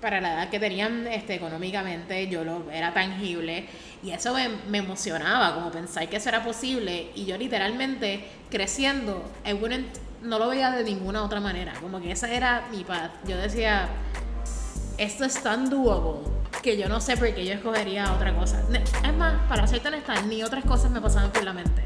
para la edad que tenían este, económicamente, yo lo era tangible y eso me, me, emocionaba, como pensar que eso era posible y yo literalmente creciendo, I wouldn't, no lo veía de ninguna otra manera, como que esa era mi paz. Yo decía, esto es tan doable que yo no sé por qué yo escogería otra cosa. Es más, para ser tan honesta, ni otras cosas me pasaban por la mente.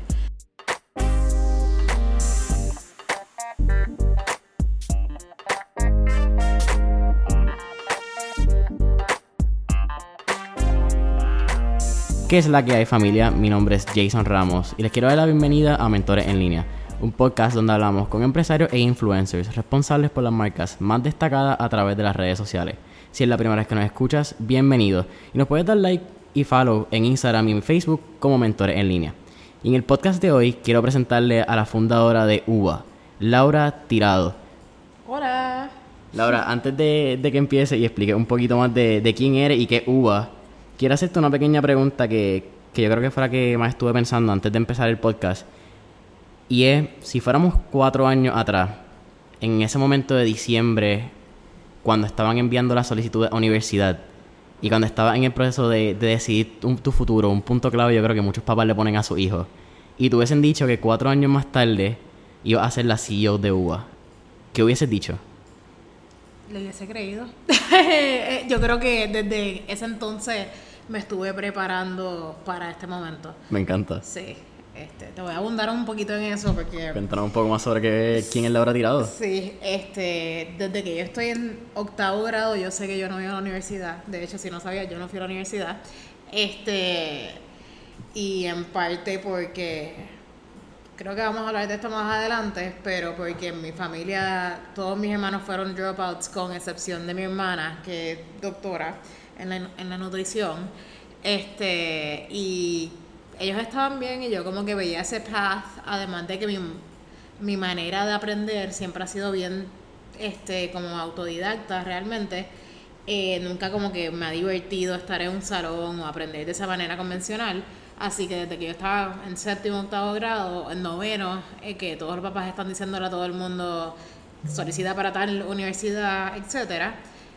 ¿Qué es la que hay familia? Mi nombre es Jason Ramos y les quiero dar la bienvenida a Mentores en Línea, un podcast donde hablamos con empresarios e influencers responsables por las marcas más destacadas a través de las redes sociales. Si es la primera vez que nos escuchas, bienvenido y nos puedes dar like y follow en Instagram y en Facebook como Mentores en Línea. Y en el podcast de hoy quiero presentarle a la fundadora de UBA, Laura Tirado. Hola. Laura, antes de, que empiece y explique un poquito más de, de quién eres y qué es UBA, quiero hacerte una pequeña pregunta que, yo creo que fue la que más estuve pensando antes de empezar el podcast. Y es, si fuéramos cuatro años atrás, en ese momento de diciembre, cuando estaban enviando la solicitud de universidad y cuando estaba en el proceso de, decidir tu futuro, un punto clave yo creo que muchos papás le ponen a sus hijos, y te hubiesen dicho que cuatro años más tarde ibas a ser la CEO de UBA, ¿qué hubieses dicho? Le hubiese creído. yo creo que desde ese entonces me estuve preparando para este momento. Me encanta. Sí. Este, te voy a abundar un poquito en eso porque... Cuéntanos un poco más sobre qué, quién es la habrá tirado. Sí, este, desde que yo estoy en octavo grado, yo sé que yo no voy a la universidad. De hecho, si no sabía, yo no fui a la universidad. Este, y en parte porque, creo que vamos a hablar de esto más adelante, pero porque en mi familia, todos mis hermanos fueron dropouts, con excepción de mi hermana, que es doctora en la, en la nutrición. Este, y ellos estaban bien y yo como que veía ese path, además de que mi, mi manera de aprender siempre ha sido bien este como autodidacta realmente. Eh, nunca como que me ha divertido estar en un salón o aprender de esa manera convencional. Así que desde que yo estaba en séptimo, octavo grado, en noveno, eh, que todos los papás están diciéndole a todo el mundo solicita para tal universidad, etcétera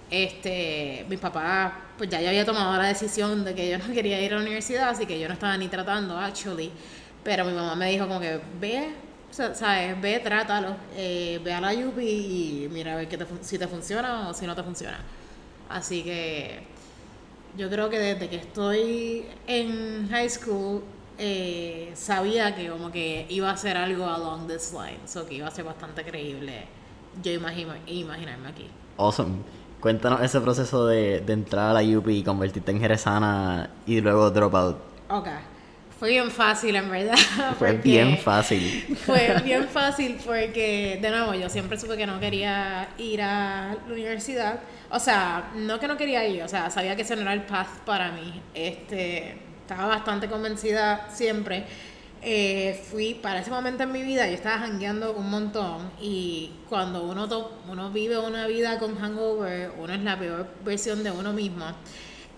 este, mi papá, pues ya, había tomado la decisión de que yo no quería ir a la universidad, así que yo no estaba ni tratando, actually. Pero mi mamá me dijo como que ve, ¿sabes? Ve, trátalo, eh, ve a la UPI y mira a ver que si te funciona o si no te funciona. Así que yo creo que desde que estoy en high school eh, sabía que como que iba a ser algo along this line, o que iba a ser bastante creíble yo imagino, imaginarme aquí. Awesome. Cuéntanos ese proceso de, entrar a la UP y convertirte en jerezana y luego dropout. Ok. Fue bien fácil, en verdad. Fue bien fácil. Fue bien fácil porque, de nuevo, yo siempre supe que no quería ir a la universidad. O sea, no que no quería ir, o sea, sabía que ese no era el path para mí. Este, estaba bastante convencida siempre eh, fui, para ese momento en mi vida, yo estaba hangueando un montón y cuando uno, uno vive una vida con hangover, uno es la peor versión de uno mismo.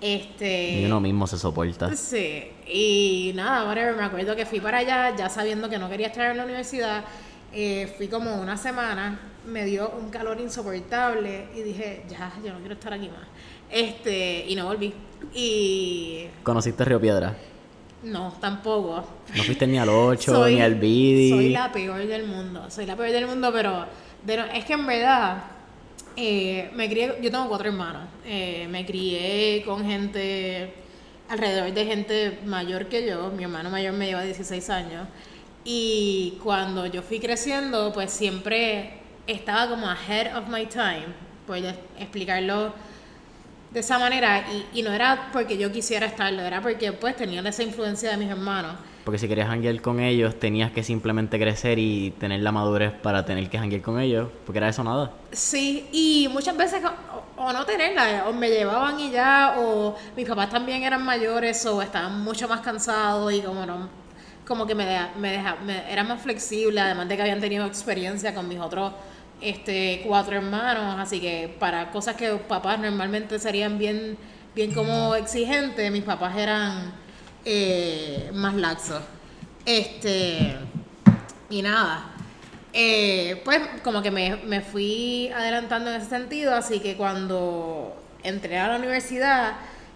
Este, y uno mismo se soporta. Sí, y nada, whatever, me acuerdo que fui para allá ya sabiendo que no quería estar en la universidad. Eh, fui como una semana, me dio un calor insoportable y dije, ya, yo no quiero estar aquí más. Este, y no volví. Y... ¿Conociste Río Piedra? No, tampoco. No fuiste ni al 8, ni al Bidi. Soy la peor del mundo. Soy la peor del mundo, pero es que en verdad eh, me crié, yo tengo cuatro hermanos. Eh, me crié con gente, alrededor de gente mayor que yo. Mi hermano mayor me lleva 16 años. Y cuando yo fui creciendo, pues siempre estaba como ahead of my time. Puedo explicarlo de esa manera y, y, no era porque yo quisiera estarlo, era porque pues tenía esa influencia de mis hermanos. Porque si querías janguear con ellos, tenías que simplemente crecer y tener la madurez para tener que janguear con ellos, porque era eso nada. Sí, y muchas veces o, no tenerla, o me llevaban y ya, o mis papás también eran mayores o estaban mucho más cansados y como no, como que me, me, deja, me era más flexible, además de que habían tenido experiencia con mis otros este, cuatro hermanos, así que para cosas que papás normalmente serían bien, bien como exigentes, mis papás eran eh, más laxos. Este, y nada, eh, pues como que me, me, fui adelantando en ese sentido, así que cuando entré a la universidad,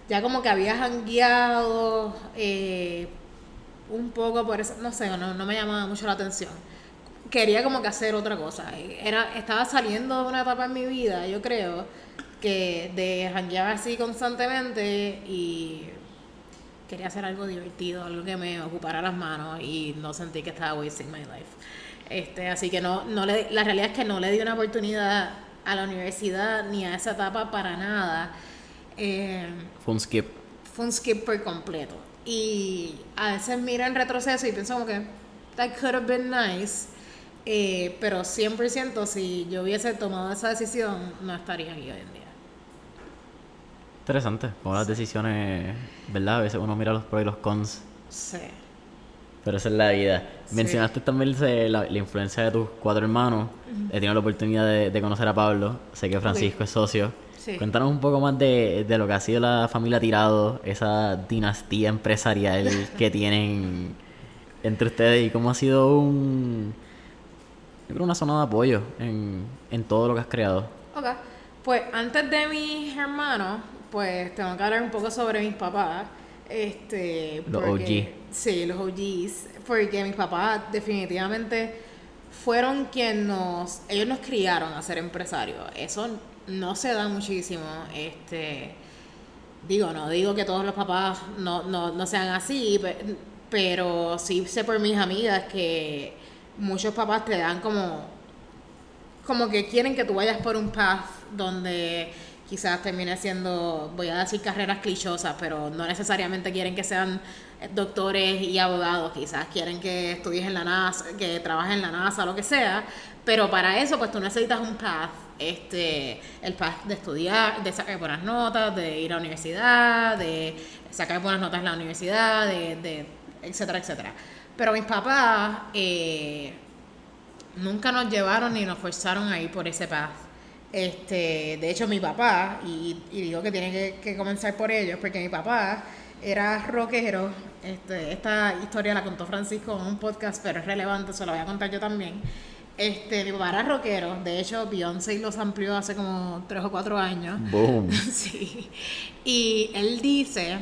ya como que había jangueado eh, un poco por eso, no sé, no, no me llamaba mucho la atención. Quería como que hacer otra cosa. Era, estaba saliendo de una etapa en mi vida, yo creo, que de janguear así constantemente y quería hacer algo divertido, algo que me ocupara las manos y no sentí que estaba wasting my life. Este, así que no, no le, la realidad es que no le di una oportunidad a la universidad ni a esa etapa para nada. Eh, fue un skip. Fue un skip por completo. Y a veces miro en retroceso y pienso como que that could have been nice. Eh, pero 100% si yo hubiese tomado esa decisión, no estaría aquí hoy en día. Interesante, como las decisiones, ¿verdad? A veces uno mira los pros y los cons. Sí. Pero esa es la vida. Mencionaste también la, influencia de tus cuatro hermanos. He tenido la oportunidad de, conocer a Pablo. Sé que Francisco es socio. Cuéntanos un poco más de, lo que ha sido la familia Tirado, esa dinastía empresarial que tienen entre ustedes y cómo ha sido un. Yo creo una zona de apoyo en, en todo lo que has creado. Ok. Pues antes de mis hermanos, pues tengo que hablar un poco sobre mis papás. Este, los OG. Sí, los OGs. Porque mis papás definitivamente fueron quienes nos. Ellos nos criaron a ser empresarios. Eso no se da muchísimo. Este. Digo, no digo que todos los papás no, no, no sean así, pero sí sé por mis amigas que muchos papás te dan como. Como que quieren que tú vayas por un path donde quizás termine siendo, voy a decir carreras clichosas, pero no necesariamente quieren que sean doctores y abogados, quizás quieren que estudies en la NASA, que trabajes en la NASA, lo que sea, pero para eso pues tú necesitas un path, este, el path de estudiar, de sacar buenas notas, de ir a la universidad, de sacar buenas notas en la universidad, de, de etcétera, etcétera. Pero mis papás eh, nunca nos llevaron ni nos forzaron a ir por ese path este, de hecho, mi papá, y, digo que tiene que, comenzar por ellos, porque mi papá era rockero. Este, esta historia la contó Francisco en un podcast, pero es relevante, se lo voy a contar yo también. Este, mi papá era rockero, de hecho Beyoncé los amplió hace como tres o cuatro años. Boom. sí. Y él dice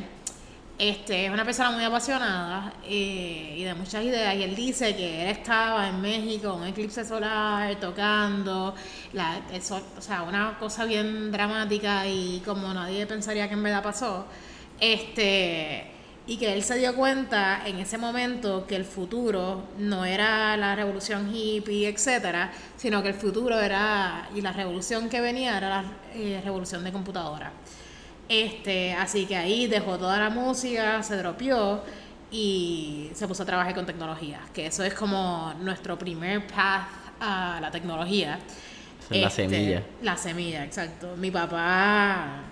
este, es una persona muy apasionada eh, y de muchas ideas. Y él dice que él estaba en México, un eclipse solar, tocando, la, o sea, una cosa bien dramática y como nadie pensaría que en verdad pasó. Este, y que él se dio cuenta en ese momento que el futuro no era la revolución hippie, etcétera, sino que el futuro era, y la revolución que venía era la eh, revolución de computadora. Este, así que ahí dejó toda la música, se dropió y se puso a trabajar con tecnología, que eso es como nuestro primer path a la tecnología. la este, semilla. La semilla, exacto. Mi papá,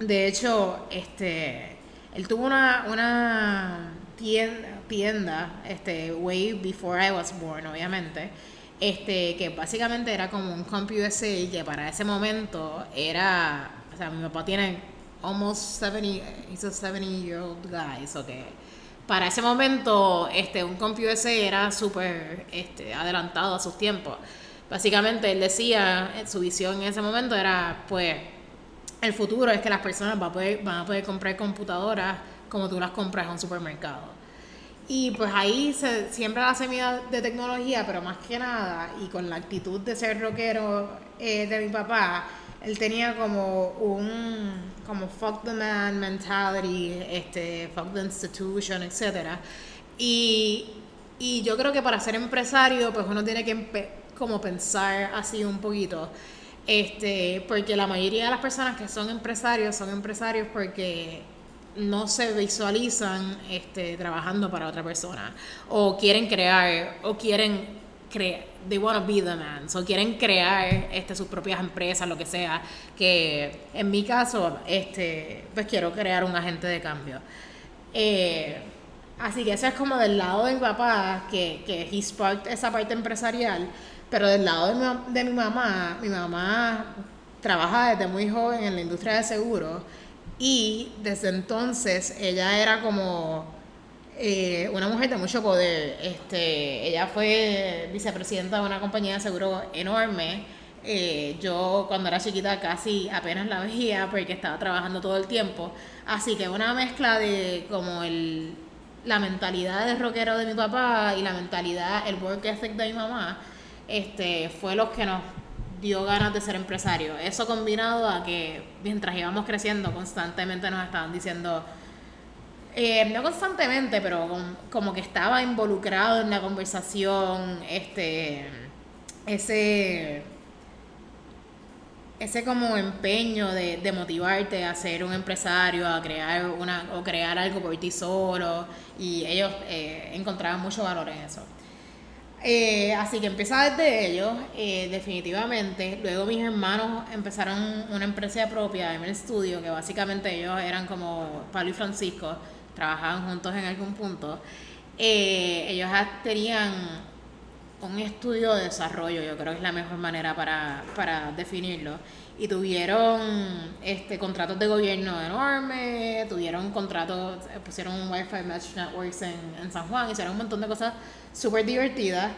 de hecho, este, él tuvo una, una tienda, tienda, este, way before I was born, obviamente, este, que básicamente era como un CompUSA que para ese momento era sea, mi papá tiene almost 70, he's a 70 year old guy, so que para ese momento este un CompUSA era súper este, adelantado a sus tiempos. Básicamente él decía, su visión en ese momento era pues el futuro es que las personas van a poder, van a poder comprar computadoras como tú las compras en un supermercado. Y pues ahí se siembra la semilla de tecnología, pero más que nada, y con la actitud de ser rockero eh, de mi papá, él tenía como un como fuck the man mentality, este, fuck the institution, etcétera. Y, y yo creo que para ser empresario, pues uno tiene que como pensar así un poquito. Este, porque la mayoría de las personas que son empresarios son empresarios porque no se visualizan este, trabajando para otra persona o quieren crear o quieren crear, they want to be the man, so quieren crear este, sus propias empresas, lo que sea, que en mi caso, este, pues quiero crear un agente de cambio. Eh, así que eso es como del lado de mi papá, que, que he sparked esa parte empresarial, pero del lado de mi, de mi mamá, mi mamá trabaja desde muy joven en la industria de seguros y desde entonces ella era como eh, una mujer de mucho poder. Este, ella fue vicepresidenta de una compañía de seguro enorme. Eh, yo cuando era chiquita casi apenas la veía porque estaba trabajando todo el tiempo. Así que una mezcla de como el, la mentalidad de rockero de mi papá y la mentalidad, el work ethic de mi mamá, este, fue lo que nos dio ganas de ser empresarios. Eso combinado a que mientras íbamos creciendo constantemente nos estaban diciendo, eh, no constantemente, pero como que estaba involucrado en la conversación, este, ese, ese como empeño de, motivarte a ser un empresario, a crear una, o crear algo por ti solo, y ellos eh, encontraban mucho valor en eso. Eh, así que empieza desde ellos, definitivamente. Luego mis hermanos empezaron una empresa propia en el estudio, que básicamente ellos eran como Pablo y Francisco, trabajaban juntos en algún punto. Eh, ellos tenían un estudio de desarrollo, yo creo que es la mejor manera para, para definirlo. Y tuvieron este contratos de gobierno enormes, tuvieron contratos, pusieron un Wi-Fi Match Networks en, en San Juan, hicieron un montón de cosas súper divertida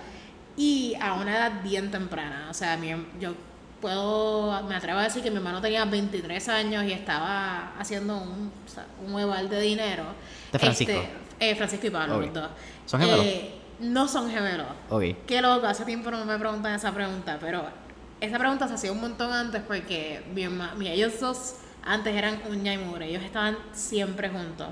y a una edad bien temprana. O sea, yo puedo, me atrevo a decir que mi hermano tenía 23 años y estaba haciendo un, un de dinero. ¿De Francisco? Este, eh, Francisco y Pablo, los dos. ¿Son gemelos? Eh, no son gemelos. Okay. Qué loco, hace tiempo no me preguntan esa pregunta, pero esa pregunta se hacía un montón antes porque mi, ellos dos antes eran uña y mugre, ellos estaban siempre juntos.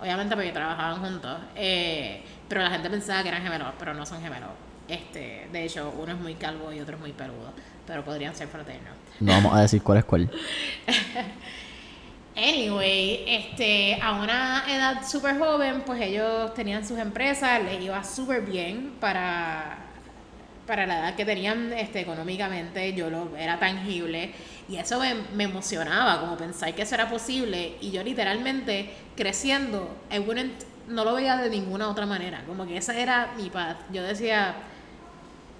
Obviamente porque trabajaban juntos. Eh, pero la gente pensaba que eran gemelos, pero no son gemelos. Este, de hecho, uno es muy calvo y otro es muy peludo, pero podrían ser fraternos. No vamos a decir cuál es cuál. Anyway, este, a una edad súper joven, pues ellos tenían sus empresas, les iba súper bien para, para la edad que tenían este, económicamente, yo lo era tangible y eso me, me, emocionaba, como pensar que eso era posible y yo literalmente creciendo, I wouldn't no lo veía de ninguna otra manera. Como que esa era mi paz. Yo decía,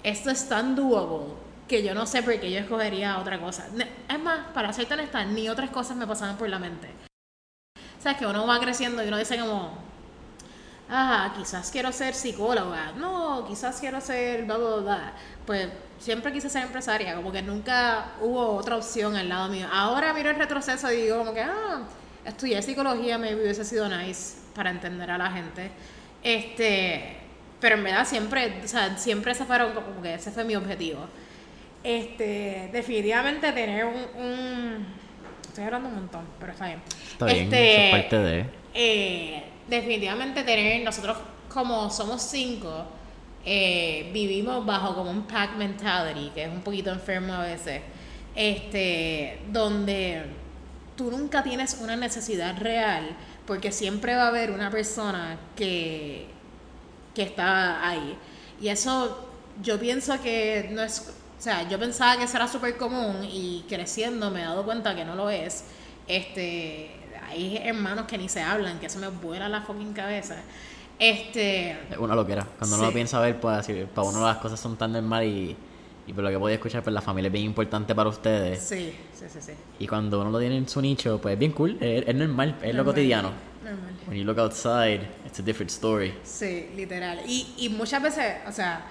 esto es tan doable que yo no sé por qué yo escogería otra cosa. Es más, para ser honesta, ni otras cosas me pasaban por la mente. O sea, que uno va creciendo y uno dice como, ah, quizás quiero ser psicóloga, no, quizás quiero ser bla, bla, bla. Pues siempre quise ser empresaria, como que nunca hubo otra opción al lado mío. Ahora miro el retroceso y digo como que, ah, estudié psicología, me hubiese sido nice para entender a la gente. Este, pero en verdad siempre, o sea, siempre ese fueron como que ese fue mi objetivo. Este, definitivamente tener un, estoy hablando un montón, pero está bien. Está bien, este, es parte de eh, definitivamente tener nosotros como somos cinco eh, vivimos bajo como un pack mentality que es un poquito enfermo a veces este donde tú nunca tienes una necesidad real porque siempre va a haber una persona que, que está ahí. Y eso yo pienso que no es, o sea, yo pensaba que eso era súper común y creciendo me he dado cuenta que no lo es. Este, hay hermanos que ni se hablan, que eso me vuela la fucking cabeza. Este, uno lo quiera. Cuando uno lo piensa ver, pues decir, para uno las cosas son tan normales y y por lo que podía escuchar, pues la familia es bien importante para ustedes. Sí, sí, sí, sí. Y cuando uno lo tiene en su nicho, pues es bien cool, es, normal, es lo cotidiano. Normal. When you look outside, it's a different story. Sí, literal. Y, y muchas veces, o sea,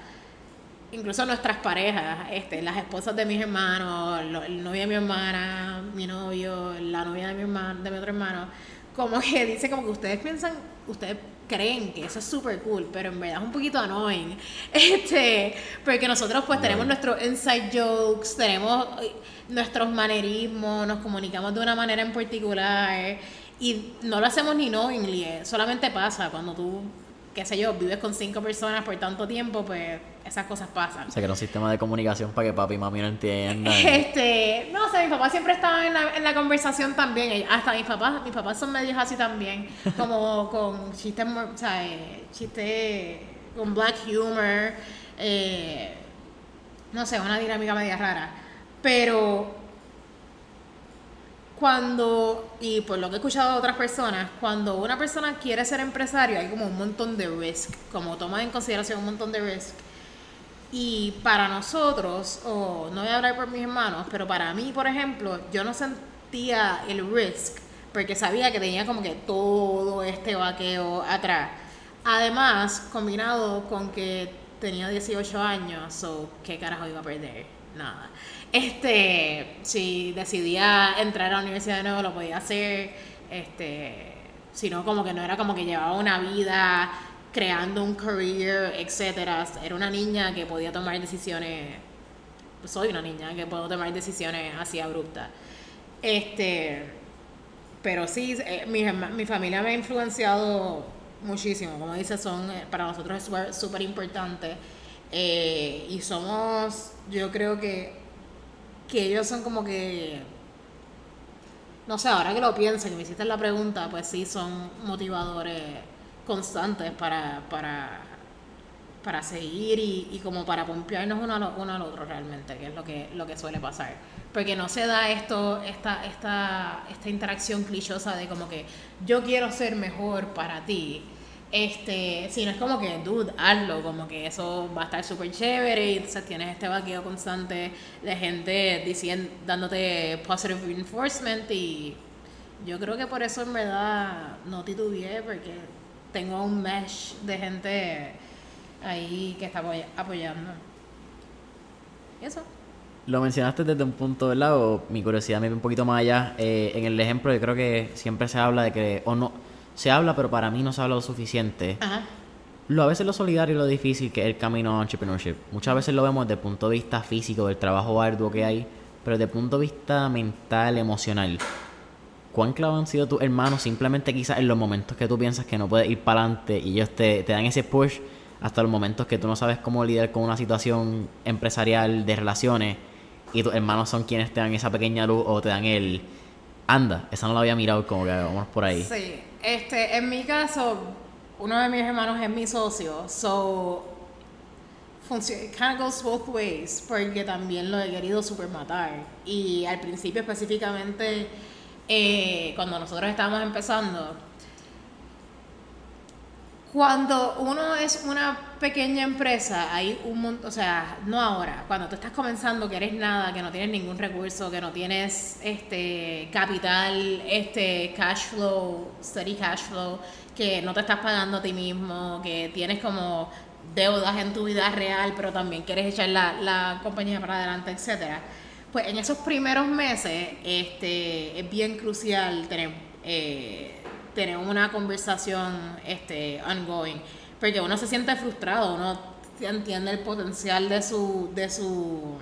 incluso nuestras parejas, este, las esposas de mis hermanos, el novio de mi hermana, mi novio, la novia de mi hermano, de mi otro hermano, como que dice como que ustedes piensan, ustedes creen que eso es súper cool, pero en verdad es un poquito annoying. Este, porque nosotros pues tenemos nuestros inside jokes, tenemos eh, nuestros manerismos, nos comunicamos de una manera en particular y no lo hacemos ni knowingly, eh, solamente pasa cuando tú qué sé yo, vives con cinco personas por tanto tiempo, pues esas cosas pasan. O sea, que era un sistema de comunicación para que papi y mami no entiendan. Este, no sé, mis papás siempre estaban en la, en la conversación también. Hasta mis papás, mis papás son medios así también, como con chistes, o sea, eh, chistes con black humor, eh, no sé, una dinámica media rara. Pero cuando, y por lo que he escuchado de otras personas, cuando una persona quiere ser empresario hay como un montón de risk, como toma en consideración un montón de risk. Y para nosotros, o no voy a hablar por mis hermanos, pero para mí, por ejemplo, yo no sentía el risk porque sabía que tenía como que todo este vaqueo atrás. Además, combinado con que tenía 18 años, o qué carajo iba a perder. nada. Este, si decidía entrar a la universidad de nuevo, lo podía hacer. Este, sino como que no era como que llevaba una vida creando un career, etcétera. Era una niña que podía tomar decisiones. Soy una niña que puedo tomar decisiones así abruptas. Este, pero sí, eh, mi, mi familia me ha influenciado muchísimo. Como dice, son eh, para nosotros es súper importante. Eh, y somos, yo creo que, que ellos son como que no sé, ahora que lo pienso, que me hiciste la pregunta, pues sí son motivadores constantes para, para, para seguir y, como para pompearnos uno, uno al otro realmente, que es lo que, lo que suele pasar. Porque no se da esto, esta, esta, esta interacción clichosa de como que yo quiero ser mejor para ti este, si no es como que, dude, hazlo, como que eso va a estar súper chévere y entonces tienes este vaqueo constante de gente diciendo, dándote positive reinforcement y yo creo que por eso en verdad no titubeé porque tengo un mesh de gente ahí que está apoyando. ¿Y eso? Lo mencionaste desde un punto, del lado mi curiosidad me un poquito más allá. Eh, en el ejemplo, yo creo que siempre se habla de que, o no, se habla, pero para mí no se habla lo suficiente. Lo, a veces lo solidario y lo difícil que es el camino a entrepreneurship. Muchas veces lo vemos desde el punto de vista físico, del trabajo arduo que hay, pero desde el punto de vista mental, emocional. ¿Cuán clave han sido tus hermanos simplemente quizás en los momentos que tú piensas que no puedes ir para adelante y ellos te, te dan ese push hasta los momentos que tú no sabes cómo lidiar con una situación empresarial de relaciones y tus hermanos son quienes te dan esa pequeña luz o te dan el anda, esa no la había mirado como que vamos por ahí. Sí, este, en mi caso, uno de mis hermanos es mi socio, so it kind of goes both ways, porque también lo he querido super matar. Y al principio específicamente, eh, cuando nosotros estábamos empezando, cuando uno es una pequeña empresa, hay un montón, o sea, no ahora, cuando tú estás comenzando que eres nada, que no tienes ningún recurso, que no tienes este capital, este cash flow, steady cash flow, que no te estás pagando a ti mismo, que tienes como deudas en tu vida real, pero también quieres echar la, la compañía para adelante, etcétera. Pues en esos primeros meses, este, es bien crucial tener eh, tener una conversación este, ongoing. Porque uno se siente frustrado, uno entiende el potencial de su, de su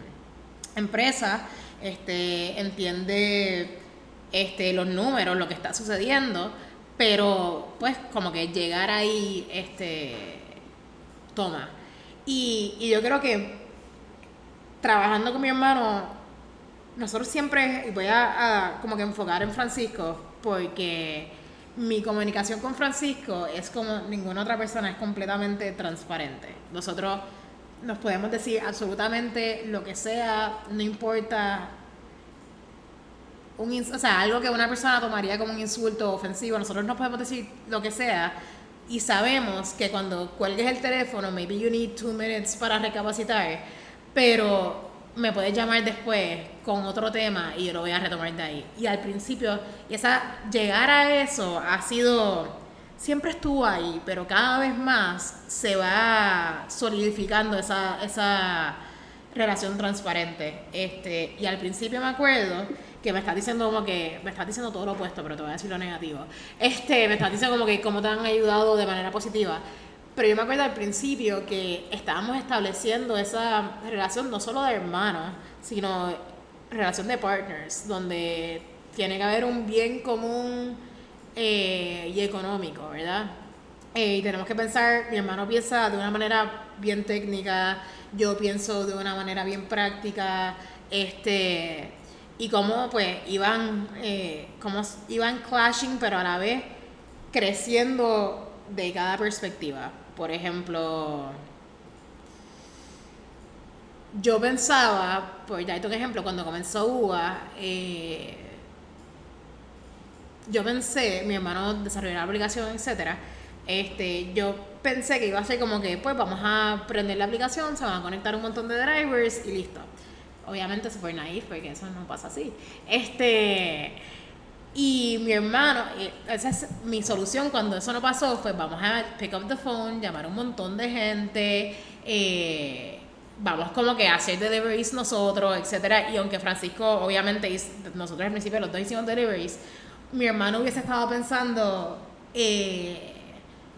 empresa, este, entiende este, los números, lo que está sucediendo, pero pues como que llegar ahí, este, toma. Y, y yo creo que trabajando con mi hermano, nosotros siempre, voy a, a como que enfocar en Francisco, porque mi comunicación con Francisco es como ninguna otra persona, es completamente transparente. Nosotros nos podemos decir absolutamente lo que sea, no importa. Un, o sea, algo que una persona tomaría como un insulto ofensivo, nosotros nos podemos decir lo que sea y sabemos que cuando cuelgues el teléfono, maybe you need two minutes para recapacitar, pero me puedes llamar después con otro tema y yo lo voy a retomar de ahí. Y al principio, esa, llegar a eso ha sido, siempre estuvo ahí, pero cada vez más se va solidificando esa, esa relación transparente. Este, y al principio me acuerdo que me estás diciendo como que, me estás diciendo todo lo opuesto, pero te voy a decir lo negativo. Este, me estás diciendo como que cómo te han ayudado de manera positiva. Pero yo me acuerdo al principio que estábamos estableciendo esa relación no solo de hermanos, sino relación de partners, donde tiene que haber un bien común eh, y económico, ¿verdad? Eh, y tenemos que pensar, mi hermano piensa de una manera bien técnica, yo pienso de una manera bien práctica, este, y cómo pues iban, eh, cómo iban clashing, pero a la vez creciendo de cada perspectiva por ejemplo, yo pensaba, por darte un ejemplo, cuando comenzó UA, eh, yo pensé, mi hermano desarrolló la aplicación, etcétera, este, yo pensé que iba a ser como que, pues vamos a prender la aplicación, se van a conectar un montón de drivers y listo. Obviamente se fue naif porque eso no pasa así. Este, y mi hermano, esa es mi solución cuando eso no pasó, fue vamos a pick up the phone, llamar a un montón de gente, eh, vamos como que a hacer deliveries nosotros, etcétera. Y aunque Francisco, obviamente, nosotros al principio los dos hicimos deliveries, mi hermano hubiese estado pensando, eh,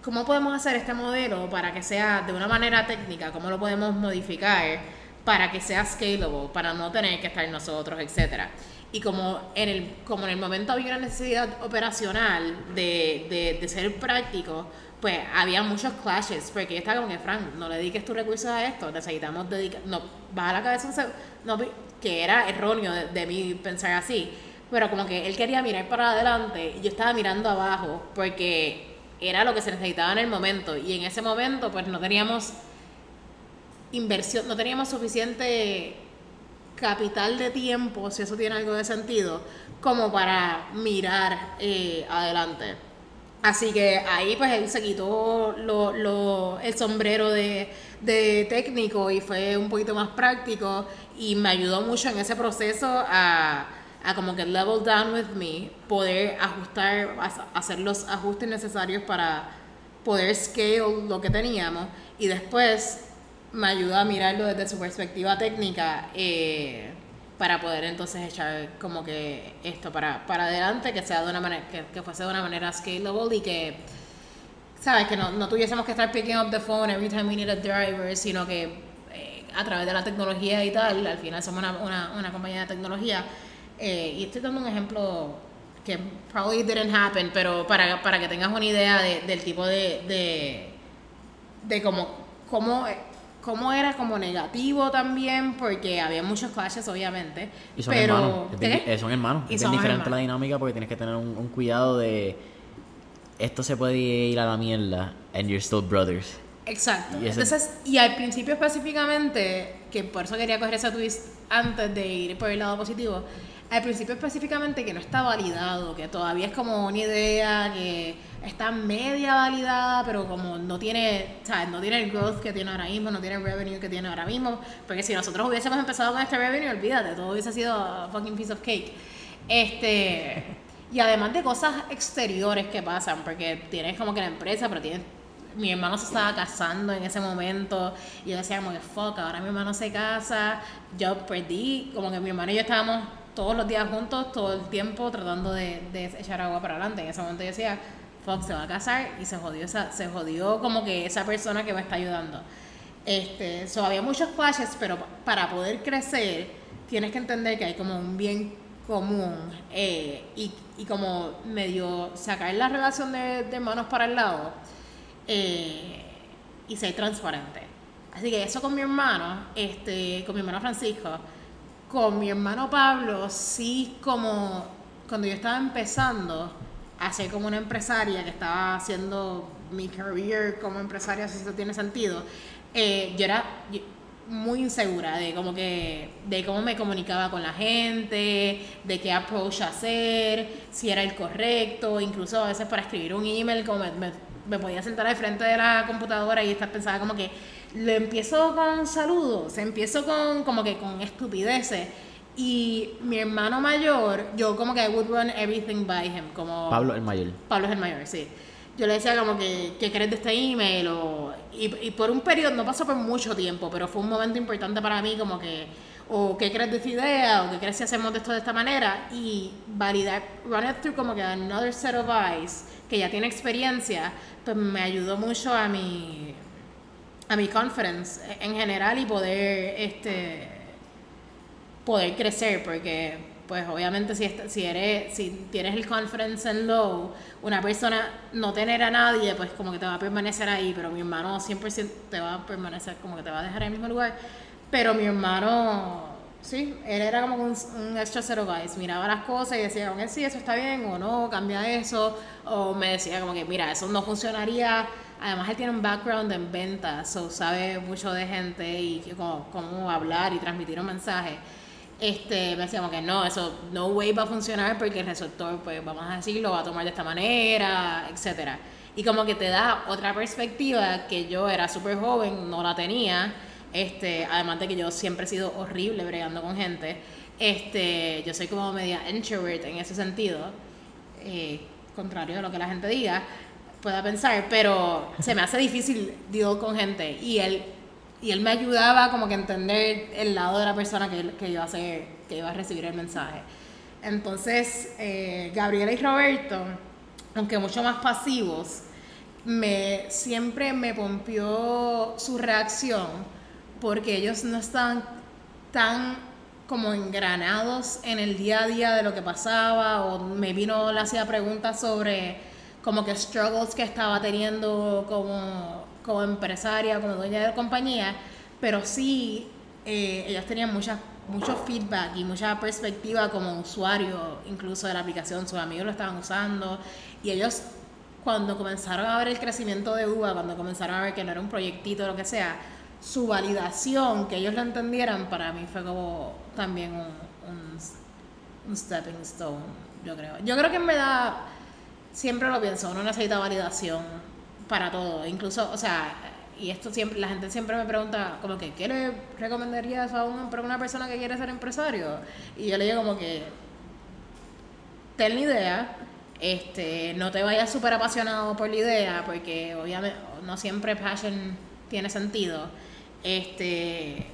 ¿cómo podemos hacer este modelo para que sea de una manera técnica? ¿Cómo lo podemos modificar para que sea scalable, para no tener que estar nosotros, etcétera? Y como en el, como en el momento había una necesidad operacional de, de, de ser práctico, pues había muchos clashes, porque yo estaba como que, Frank, no le dediques tus recursos a esto, necesitamos dedicar, no, baja la cabeza un no, que era erróneo de, de, mí pensar así, pero como que él quería mirar para adelante y yo estaba mirando abajo, porque era lo que se necesitaba en el momento, y en ese momento pues no teníamos inversión, no teníamos suficiente capital de tiempo, si eso tiene algo de sentido, como para mirar eh, adelante. Así que ahí pues él se quitó lo, lo, el sombrero de, de, técnico y fue un poquito más práctico y me ayudó mucho en ese proceso a, a como que level down with me, poder ajustar, hacer los ajustes necesarios para poder scale lo que teníamos y después me ayudó a mirarlo desde su perspectiva técnica. Eh, para poder entonces echar como que esto para, para adelante, que sea de una manera, que, que fuese de una manera scalable y que, sabes, que no, no tuviésemos que estar picking up the phone every time we need a driver, sino que eh, a través de la tecnología y tal, al final somos una, una, una compañía de tecnología. Eh, y estoy dando un ejemplo que probably didn't happen, pero para, para que tengas una idea de, del tipo de, de, de cómo, cómo cómo era como negativo también, porque había muchos clashes, obviamente. Y son pero, hermanos. Es son hermanos. es bien diferente la dinámica porque tienes que tener un, cuidado de. Esto se puede ir a la mierda, and you're still brothers. Exacto. Y Entonces, y al principio específicamente, que por eso quería coger esa twist antes de ir por el lado positivo, al principio específicamente que no está validado, que todavía es como una idea que está media validada, pero como no tiene, ¿sabes? No tiene el growth que tiene ahora mismo, no tiene el revenue que tiene ahora mismo, porque si nosotros hubiésemos empezado con este revenue, olvídate, todo hubiese sido a fucking piece of cake. Este, y además de cosas exteriores que pasan, porque tienes como que la empresa, pero tienes mi hermano se estaba casando en ese momento y yo decía como que fuck, ahora mi hermano se casa, yo perdí, como que mi hermano y yo estábamos todos los días juntos, todo el tiempo, tratando de, echar agua para adelante. En ese momento yo decía, Fox se va a casar y se jodió, esa, se jodió como que esa persona que me está ayudando. Este, so, había muchos clashes, pero para poder crecer tienes que entender que hay como un bien común eh, y, y, como medio sacar la relación de, de manos para el lado eh, y ser transparente. Así que eso con mi hermano, este, con mi hermano Francisco, con mi hermano Pablo, sí, como cuando yo estaba empezando a ser como una empresaria que estaba haciendo mi career como empresaria, si eso tiene sentido, eh, yo era muy insegura de como que de cómo me comunicaba con la gente, de qué approach hacer, si era el correcto, incluso a veces para escribir un email como me, me podía sentar al frente de la computadora y estar pensada como que lo empiezo con saludos, empiezo con como que con estupideces. Y mi hermano mayor, yo como que I would run everything by him. Como, Pablo el mayor. Pablo es el mayor, sí. Yo le decía como que, ¿qué crees de este email? O, y, y, por un periodo, no pasó por mucho tiempo, pero fue un momento importante para mí como que, o qué crees de esta idea, o qué crees si hacemos esto de esta manera, y validar, run it through como que another set of eyes, que ya tiene experiencia, pues me ayudó mucho a mi a mi conference en general y poder este poder crecer porque pues obviamente si, si eres si tienes el conference en low una persona no tener a nadie pues como que te va a permanecer ahí pero mi hermano 100% te va a permanecer como que te va a dejar en el mismo lugar pero mi hermano sí él era como un, un extra zero guys miraba las cosas y decía como sí eso está bien o no cambia eso o me decía como que mira eso no funcionaría Además, él tiene un background en ventas, so sabe mucho de gente y cómo, hablar y transmitir un mensaje. Este, me decíamos que no, eso no way va a funcionar porque el receptor, pues vamos a decirlo, va a tomar de esta manera, etcétera. Y como que te da otra perspectiva que yo era súper joven, no la tenía. Este, además de que yo siempre he sido horrible bregando con gente. Este, yo soy como media introvert en ese sentido, eh, contrario a lo que la gente diga pueda pensar, pero se me hace difícil deal con gente. Y él, y él me ayudaba como que a entender el lado de la persona que, que iba a hacer, que iba a recibir el mensaje. Entonces, eh, Gabriela y Roberto, aunque mucho más pasivos, me, siempre me pompió su reacción porque ellos no estaban tan como engranados en el día a día de lo que pasaba o me vino, le hacía preguntas sobre como que struggles que estaba teniendo como, como empresaria, como dueña de compañía, pero sí eh, ellos tenían muchas mucho feedback y mucha perspectiva como usuario, incluso de la aplicación. Sus amigos lo estaban usando y ellos, cuando comenzaron a ver el crecimiento de UBA, cuando comenzaron a ver que no era un proyectito lo que sea, su validación, que ellos lo entendieran, para mí fue como también un, stepping stone, yo creo. Yo creo que en verdad, siempre lo pienso, uno necesita validación para todo, incluso, o sea, y esto siempre, la gente siempre me pregunta, como que, ¿qué le recomendarías a una persona que quiere ser empresario? Y yo le digo como que, ten la idea, este, no te vayas súper apasionado por la idea, porque obviamente no siempre passion tiene sentido. Este,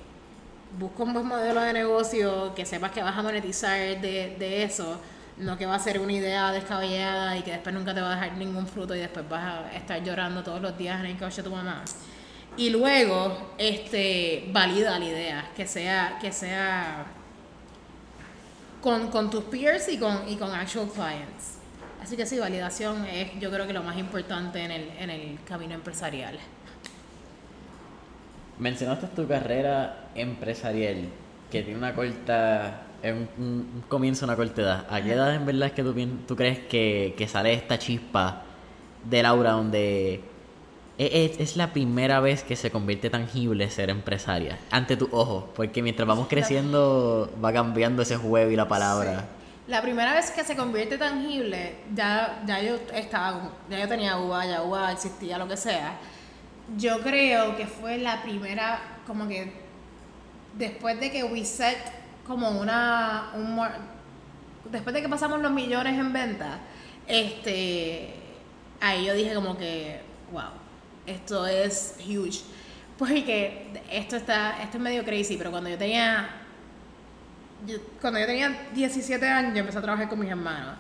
busca un buen modelo de negocio, que sepas que vas a monetizar de, de eso, no que va a ser una idea descabellada y que después nunca te va a dejar ningún fruto y después vas a estar llorando todos los días en el coche de tu mamá y luego este valida la idea, que sea, que sea con, con tus peers y con, y con actual clients. Así que sí, validación es yo creo que lo más importante en el, en el camino empresarial. Mencionaste tu carrera empresarial, que tiene una corta, un, un comienzo, una corta edad. ¿A qué edad en verdad es que tú, tú crees que, que sale esta chispa de Laura donde es, la primera vez que se convierte tangible ser empresaria ante tu ojo, porque mientras vamos creciendo va cambiando ese juego y la palabra. La primera vez que se convierte tangible, ya, ya yo estaba, ya yo tenía uva, ya uva existía, lo que sea. Yo creo que fue la primera, como que después de que we set como una, un, después de que pasamos los millones en venta, este, ahí yo dije como que, wow, esto es huge. Porque esto está, esto es medio crazy, pero cuando yo tenía, cuando yo tenía 17 años, yo empecé a trabajar con mis hermanos.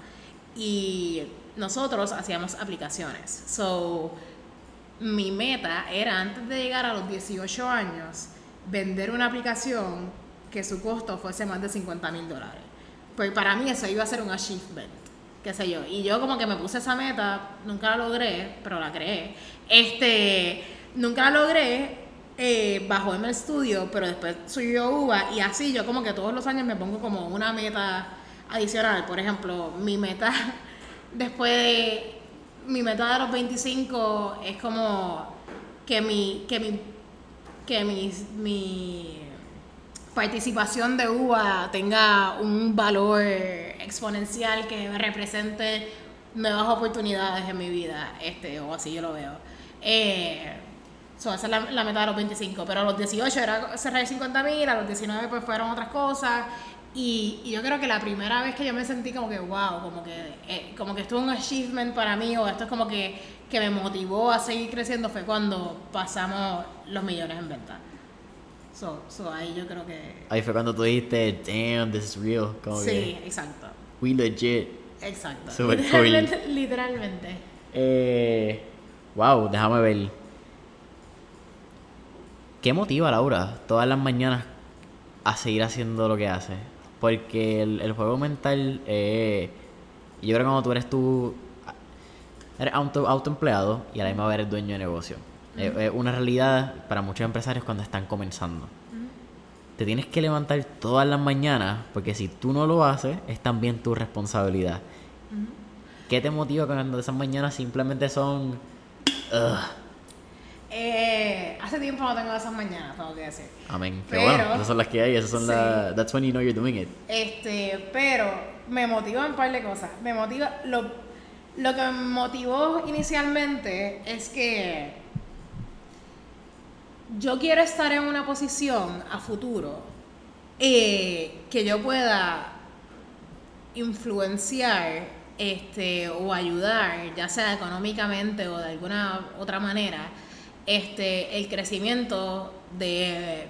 Y nosotros hacíamos aplicaciones. So, mi meta era antes de llegar a los 18 años, vender una aplicación que su costo fuese más de 50 mil dólares. Pues para mí eso iba a ser un achievement qué sé yo. Y yo como que me puse esa meta, nunca la logré, pero la creé. Este, nunca la logré, eh, bajo en el estudio, pero después subió UVA y así yo como que todos los años me pongo como una meta adicional. Por ejemplo, mi meta después de, mi meta de los 25 es como que mi, que mi, que mi, mi participación de UVA tenga un valor exponencial que represente nuevas oportunidades en mi vida, este, o así yo lo veo. Eh, esa es la, meta de los 25, pero a los 18 era cerrar 50 mil, a los 19 pues fueron otras cosas. Y, yo creo que la primera vez que yo me sentí como que, wow, como que, eh, como que esto es un achievement para mí, o esto es como que, que me motivó a seguir creciendo, fue cuando pasamos los millones en venta. So, so ahí yo creo que... Ahí fue cuando tú dijiste, damn, this is real. sí, exacto. We legit. Exacto. Super literalmente, cool. literalmente. Eh, wow, déjame ver. ¿Qué motiva Laura todas las mañanas a seguir haciendo lo que hace? Porque el, juego mental, eh, yo creo que cuando tú eres tú, eres auto, autoempleado y a la misma vez eres dueño de negocio. Es una realidad para muchos empresarios cuando están comenzando. Te tienes que levantar todas las mañanas porque si tú no lo haces es también tu responsabilidad. ¿Qué te motiva cuando esas mañanas simplemente son... Eh, hace tiempo no tengo esas mañanas, tengo que decir. Amén. Pero, bueno, esas son las que hay, esas son las... That's when you know you're doing it. Este, pero me motiva un par de cosas. Me motiva... Lo, lo que me motivó inicialmente es que yo quiero estar en una posición a futuro eh, que yo pueda influenciar este, o ayudar, ya sea económicamente o de alguna otra manera, este, el crecimiento de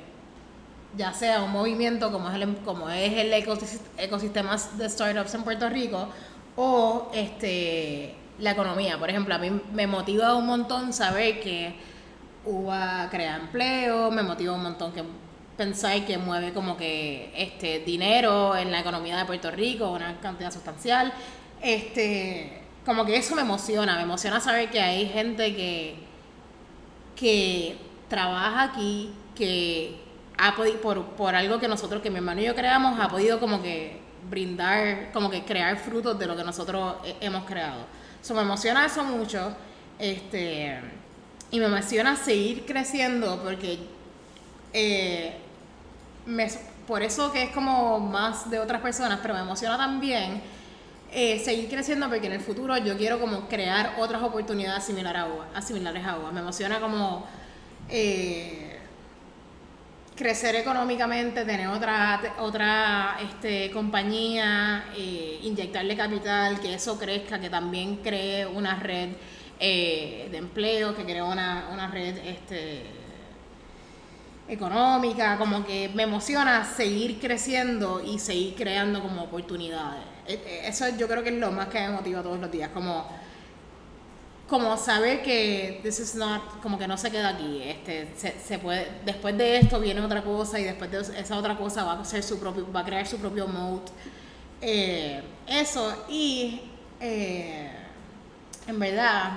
ya sea un movimiento como es el, como es el ecosistema de startups en Puerto Rico o este, la economía. Por ejemplo, a mí me motiva un montón saber que UBA crea empleo, me motiva un montón que pensar que mueve como que este dinero en la economía de Puerto Rico, una cantidad sustancial. Este, como que eso me emociona, me emociona saber que hay gente que, que trabaja aquí, que ha podido, por, por algo que nosotros, que mi hermano y yo creamos, ha podido como que brindar, como que crear frutos de lo que nosotros hemos creado. Eso me emociona eso mucho. Este, y me emociona seguir creciendo porque eh, por eso que es como más de otras personas, pero me emociona también eh, seguir creciendo porque en el futuro yo quiero como crear otras oportunidades similares a agua, similares a agua. Me emociona como eh, crecer económicamente, tener otra otra este, compañía, eh, inyectarle capital, que eso crezca, que también cree una red de empleo, que cree una, una red este, económica, como que me emociona seguir creciendo y seguir creando como oportunidades. E, e, eso yo creo que es lo más que me motiva todos los días, como como saber que this is not, como que no se queda aquí, este, se, puede, después de esto viene otra cosa y después de esa otra cosa va a ser su propio, va a crear su propio mode. Eh, eso y eh, en verdad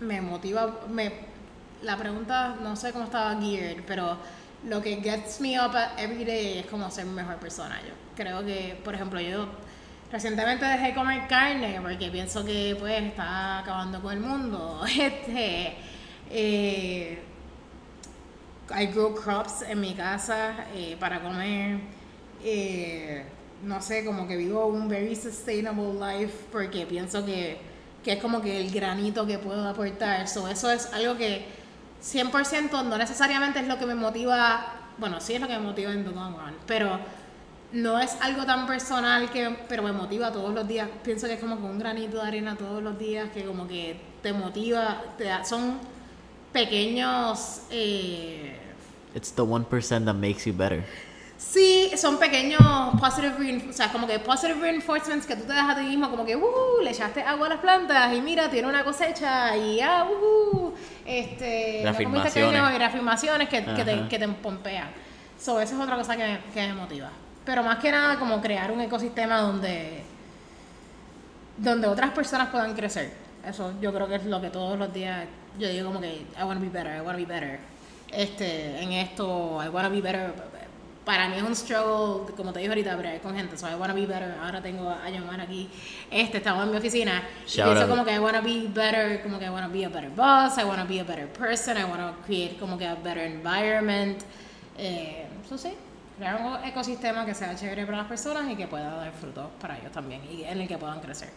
me motiva, me, la pregunta no sé cómo estaba geared, pero lo que gets me up every day es como ser mejor persona. Yo creo que, por ejemplo, yo recientemente dejé de comer carne porque pienso que pues está acabando con el mundo. Este, eh, I grow crops en mi casa eh, para comer. Eh, no sé, como que vivo un very sustainable life porque pienso que, que es como que el granito que puedo aportar. So, eso es algo que 100% no necesariamente es lo que me motiva, bueno, sí es lo que me motiva en the long run, pero no es algo tan personal que, pero me motiva todos los días. Pienso que es como con un granito de arena todos los días que como que te motiva, te son pequeños... Eh, It's the 1% that makes you better. Sí, son pequeños positive, o sea, como que positive reinforcements que tú te das a ti mismo, como que, uh, le echaste agua a las plantas y mira, tiene una cosecha y, ah, uh, este, reafirmaciones. y reafirmaciones que, que, te, que te pompean. So, eso es otra cosa que, que me motiva. Pero más que nada, como crear un ecosistema donde, donde otras personas puedan crecer. Eso yo creo que es lo que todos los días yo digo como que I want to be better, I want to be better. Este, en esto, I want to be better para mí es un struggle, como te dije ahorita, pero con gente. So I wanna be better. Ahora tengo a llamar aquí. Este, estamos en mi oficina. y pienso como que I wanna be better, como que I wanna be a better boss, I wanna be a better person, I wanna create como que a better environment. Eh, eso sí, crear un ecosistema que sea chévere para las personas y que pueda dar frutos para ellos también y en el que puedan crecer.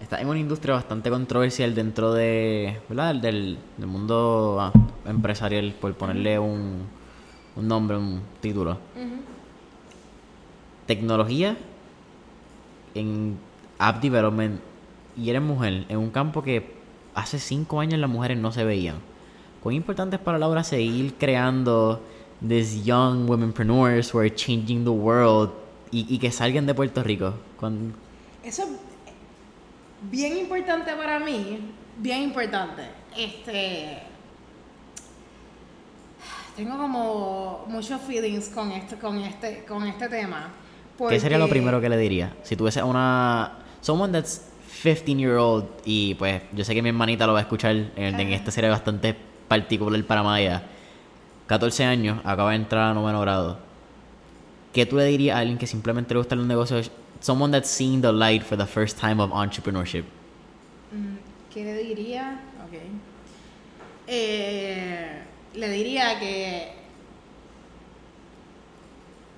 Está en una industria bastante controversial dentro de, ¿verdad? Del, del mundo ah, empresarial, por ponerle un un nombre, un título. Tecnología en app development y eres mujer en un campo que hace cinco años las mujeres no se veían. ¿Cuán importante es para Laura seguir creando these young womenpreneurs who are changing the world y, y que salgan de Puerto Rico? Eso es bien importante para mí, bien importante. Este, tengo como muchos feelings con este, con este, con este tema. ¿Qué sería lo primero que le diría? Si tuviese una... Someone that's 15 year old y pues yo sé que mi hermanita lo va a escuchar en, en este serie bastante particular para Maya. 14 años, acaba de entrar a noveno grado. ¿Qué tú le dirías a alguien que simplemente le gusta los negocios? Someone that's seen the light for the first time of entrepreneurship. Mm, ¿Qué le diría? Ok. Eh le diría que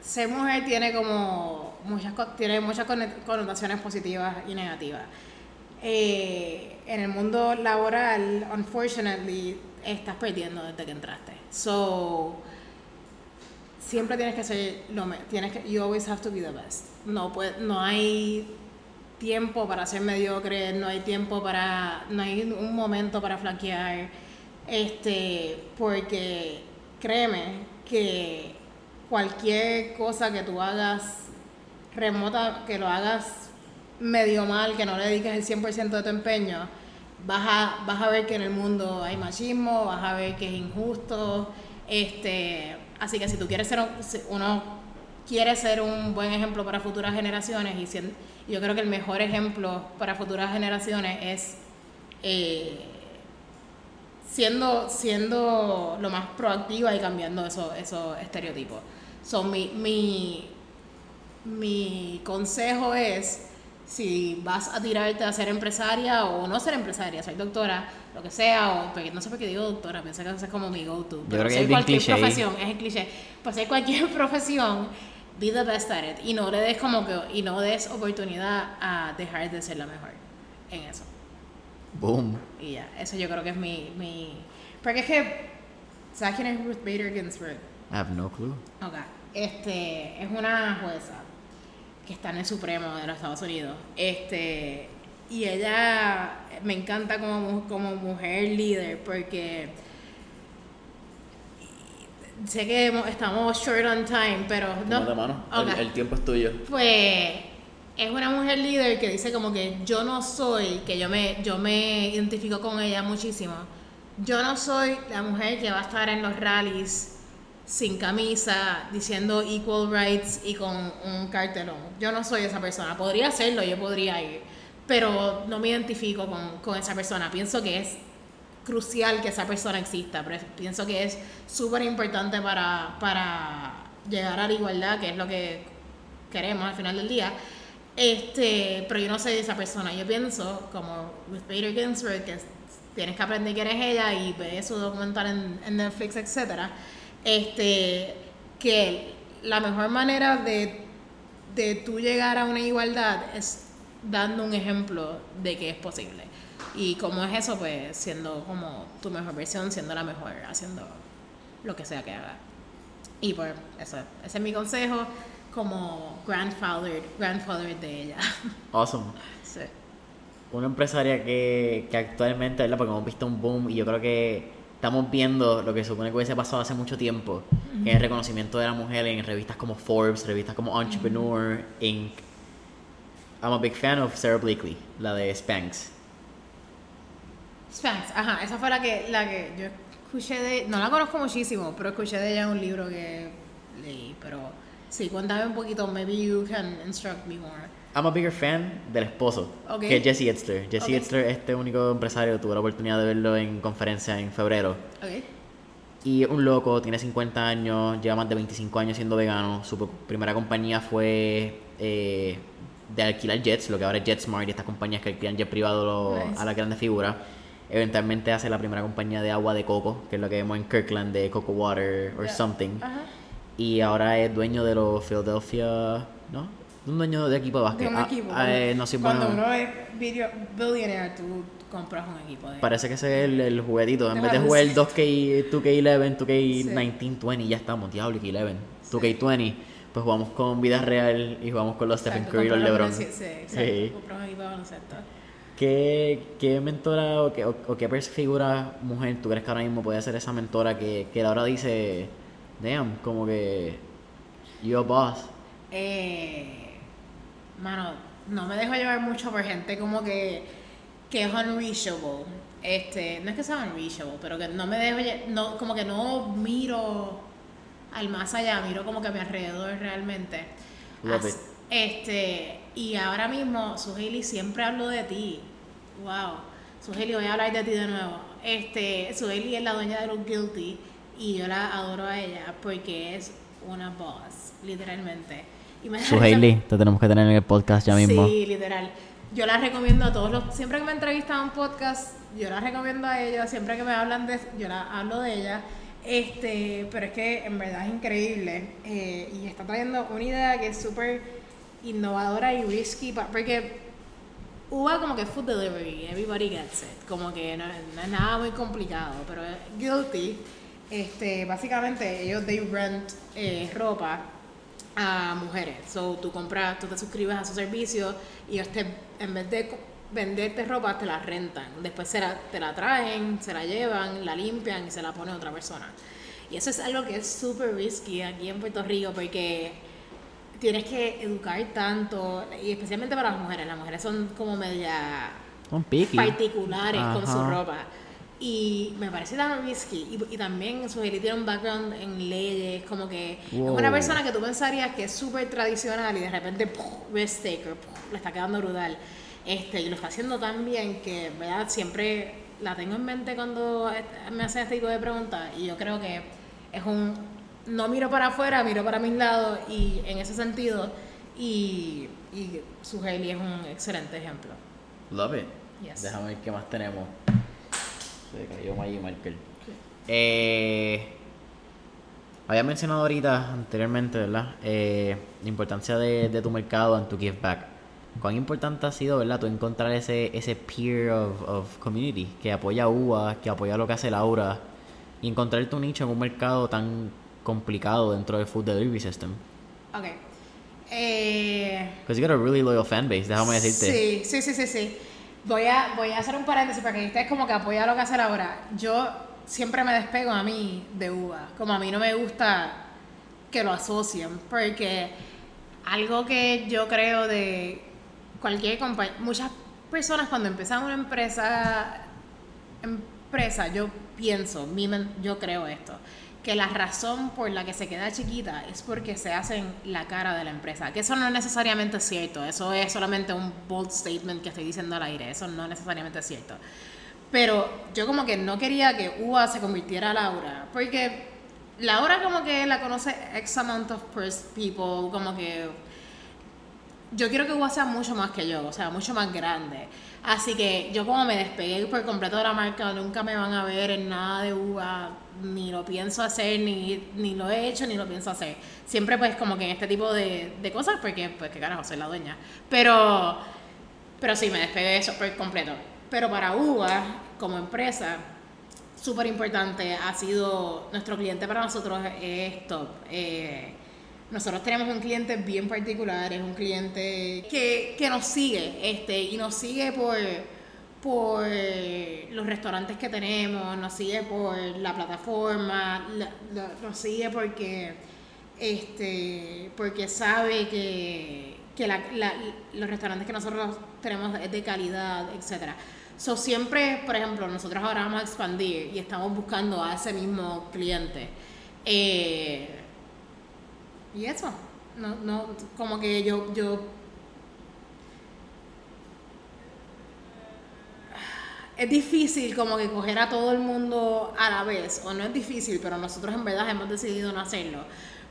ser mujer tiene como muchas tiene muchas connotaciones positivas y negativas. Eh, en el mundo laboral, unfortunately, estás perdiendo desde que entraste. So, siempre tienes que ser lo tienes que you always have to be the best. No no hay tiempo para ser mediocre, no hay tiempo para no hay un momento para flanquear Este, porque créeme que cualquier cosa que tú hagas remota, que lo hagas medio mal, que no le dediques el 100% de tu empeño, vas a, vas a ver que en el mundo hay machismo, vas a ver que es injusto. Este, así que si tú quieres ser un- si uno quiere ser un buen ejemplo para futuras generaciones y sien- yo creo que el mejor ejemplo para futuras generaciones es eh, siendo, siendo lo más proactiva y cambiando esos, esos estereotipos. So, mi, mi, mi consejo es, si vas a tirarte a ser empresaria o no ser empresaria, ser doctora, lo que sea, o porque no sé por qué digo doctora, pienso que eso es como mi go-to. pero bien cualquier cliché profesión, es el cliché. Pues ser cualquier profesión, be the best at it. Y no le des como que, y no des oportunidad a dejar de ser la mejor en eso. Boom. Y ya, eso yo creo que es mi, mi... Porque es que, ¿sabes quién es Ruth Bader Ginsburg? I have no clue. Ok, este, es una jueza que está en el Supremo de los Estados Unidos. Este, y ella me encanta como, como mujer líder porque sé que estamos short on time, pero no. Ok. tiempo es tuyo. Pues es una mujer líder que dice como que yo no soy, que yo me, yo me identifico con ella muchísimo. Yo no soy la mujer que va a estar en los rallies sin camisa, diciendo equal rights y con un cartelón. Yo no soy esa persona. Podría hacerlo, yo podría ir, pero no me identifico con, con esa persona. Pienso que es crucial que esa persona exista, pero pienso que es súper importante para, para llegar a la igualdad, que es lo que queremos al final del día. Este, pero yo no soy esa persona. Yo pienso, como Ruth Bader Ginsburg, que tienes que aprender que eres ella y ver su documental en, en Netflix, etcétera. Este, que la mejor manera de, de tú llegar a una igualdad es dando un ejemplo de que es posible. Y como es eso, pues siendo como tu mejor versión, siendo la mejor, haciendo lo que sea que haga. Y pues eso, ese es mi consejo como grandfather, grandfather de ella. Awesome. sí. Una empresaria que, que actualmente, ¿verdad? Porque hemos visto un boom y yo creo que estamos viendo lo que supone que hubiese pasado hace mucho tiempo, que es el reconocimiento de la mujer en revistas como Forbes, revistas como Entrepreneur, Inc. I'm a big fan of Sarah Blakely, la de Spanx. Spanx, ajá, esa fue la que, la que yo escuché de, no la conozco muchísimo, pero escuché de ella en un libro que leí, pero sí, cuéntame un poquito, maybe you can instruct me more. I'm a bigger fan del esposo, Ok. que es Jesse Edster. Jesse Ok. Edster, este único empresario, tuve la oportunidad de verlo en conferencia en febrero. Ok. Y es un loco, tiene 50 años, lleva más de 25 años siendo vegano. Su primera compañía fue eh, de alquilar jets, lo que ahora es JetSmart y estas compañías que alquilan jets privados Nice. a las grandes figuras. Eventualmente hace la primera compañía de agua de coco, que es lo que vemos en Kirkland, de Coco Water or Ya. something. Ajá. Y ahora es dueño de los Philadelphia, ¿no? Un dueño de equipo de básquet. De un Ah, equipo. ah, eh, no soy Cuando bueno. uno es video, billionaire, tú compras un equipo de... Parece que ese es el, el juguetito. En De vez de jugar el luz. 2K, 2K11, 2K19, 20, ya estamos, diablo, que 11. Sí. 2K20, pues jugamos con vida real y jugamos con los Stephen Exacto, Curry y los compras LeBron. Sí, sí. Sí. Un equipo de baloncesto. ¿Qué, ¿Qué mentora o qué, o, o qué figura mujer tú crees que ahora mismo puede ser esa mentora que, que ahora dice, damn, como que, you're a boss? Eh, mano, no me dejo llevar mucho por gente como que, que es unreachable. Este, no es que sea unreachable, pero que no me dejo, no, como que no miro al más allá, miro como que a mi alrededor realmente. Este, y ahora mismo, Suheili, siempre hablo de ti. Wow. Suheili, voy a hablar de ti de nuevo. Este, Suheili es la dueña de los Guilty y yo la adoro a ella porque es una boss, literalmente. Y me da Su risa- Hailey, te tenemos que tener en el podcast ya mismo. Sí, literal. Yo la recomiendo a todos los. Siempre que me entrevistan un podcast, yo la recomiendo a ellos. Siempre que me hablan de. Yo la hablo de ella. Este, pero es que en verdad es increíble. eh, y está trayendo una idea que es súper innovadora y risky. Porque Uva como que food delivery, everybody gets it. Como que no, no es nada muy complicado. Pero Guilty, este, básicamente ellos they rent eh, ropa a mujeres. So tú compras, tú te suscribes a su servicio y ellos te, en vez de venderte ropa, te la rentan. Después se la, te la traen, se la llevan, la limpian y se la pone otra persona. Y eso es algo que es súper risky aquí en Puerto Rico porque tienes que educar tanto, y especialmente para las mujeres. Las mujeres son como media particulares con su ropa. Y me parece tan risky. Y, y también Suheli tiene un background en leyes, como que es Wow. una persona que tú pensarías que es súper tradicional y de repente, ¡puf! risk taker, le está quedando brutal. Este, y lo está haciendo tan bien que, ¿verdad? Siempre la tengo en mente cuando me hacen este tipo de preguntas. Y yo creo que es un. No miro para afuera, miro para mis lados. Y en ese sentido, y, y Suheli es un excelente ejemplo. Love it. Yes. Déjame ver qué más tenemos. Se cayó Maggie Marker. Eh, había mencionado ahorita, anteriormente, ¿verdad? Eh, la importancia de, de tu mercado and to give back. ¿Cuán importante ha sido, verdad, tú encontrar ese, ese peer of, of community que apoya a UA, que apoya lo que hace Laura y encontrar tu nicho en un mercado tan complicado dentro del food delivery system? Ok. Eh, Because you got a really loyal fan base, déjame decirte. Sí, sí, sí, sí, sí. Voy a, voy a hacer un paréntesis para que ustedes como que apoya lo que hacer ahora. Yo siempre me despego a mí de uva. Como a mí no me gusta que lo asocien. Porque algo que yo creo de cualquier compañía, muchas personas cuando empiezan una empresa, empresa, yo pienso, yo creo esto, que la razón por la que se queda chiquita es porque se hacen la cara de la empresa. Que eso no es cierto, eso es solamente un bold statement que estoy diciendo al aire, eso no es necesariamente cierto. Pero yo como que no quería que UA se convirtiera a Laura, porque Laura como que la conoce X amount of people, como que yo quiero que UA sea mucho más que yo, o sea, mucho más grande. Así que yo como me despegué por completo de la marca, nunca me van a ver en nada de UA, ni lo pienso hacer, ni, ni lo he hecho, ni lo pienso hacer. Siempre pues como que en este tipo de, de cosas, porque pues qué carajo, soy la dueña. Pero, pero sí, me despegué de eso por completo. Pero para UA, como empresa, súper importante, ha sido, nuestro cliente para nosotros es top. Eh, nosotros tenemos un cliente bien particular, es un cliente que, que nos sigue, este, y nos sigue por, por los restaurantes que tenemos, nos sigue por la plataforma, la- la- nos sigue porque, este, porque sabe que, que la- los restaurantes que nosotros tenemos es de calidad, etcétera. So, siempre, por ejemplo, nosotros ahora vamos a expandir y estamos buscando a ese mismo cliente. Eh, y eso, no, no, como que yo, yo es difícil como que coger a todo el mundo a la vez, o no es difícil, pero nosotros en verdad hemos decidido no hacerlo.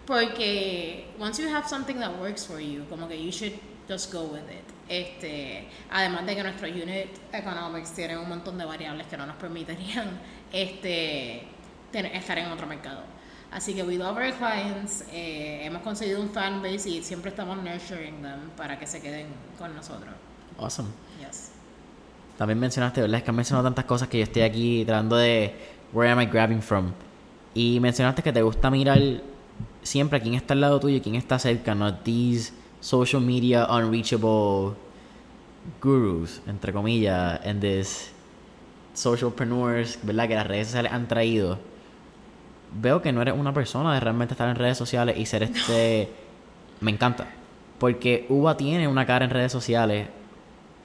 Porque once you have something that works for you, como que you should just go with it. Este, además de que nuestro unit economics tiene un montón de variables que no nos permitirían este, tener- estar en otro mercado. Así que we love our clients, eh, hemos conseguido un fan base y siempre estamos nurturing them para que se queden con nosotros. Awesome. Yes. También mencionaste, ¿verdad? Es que has mencionado tantas cosas que yo estoy aquí tratando de where am I grabbing from. Y mencionaste que te gusta mirar siempre a quién está al lado tuyo y quién está cerca, no these social media unreachable gurus, entre comillas, and this socialpreneurs, ¿verdad? Que las redes sociales han traído. Veo que no eres una persona de realmente estar en redes sociales y ser este... Me encanta. Porque Uva tiene una cara en redes sociales,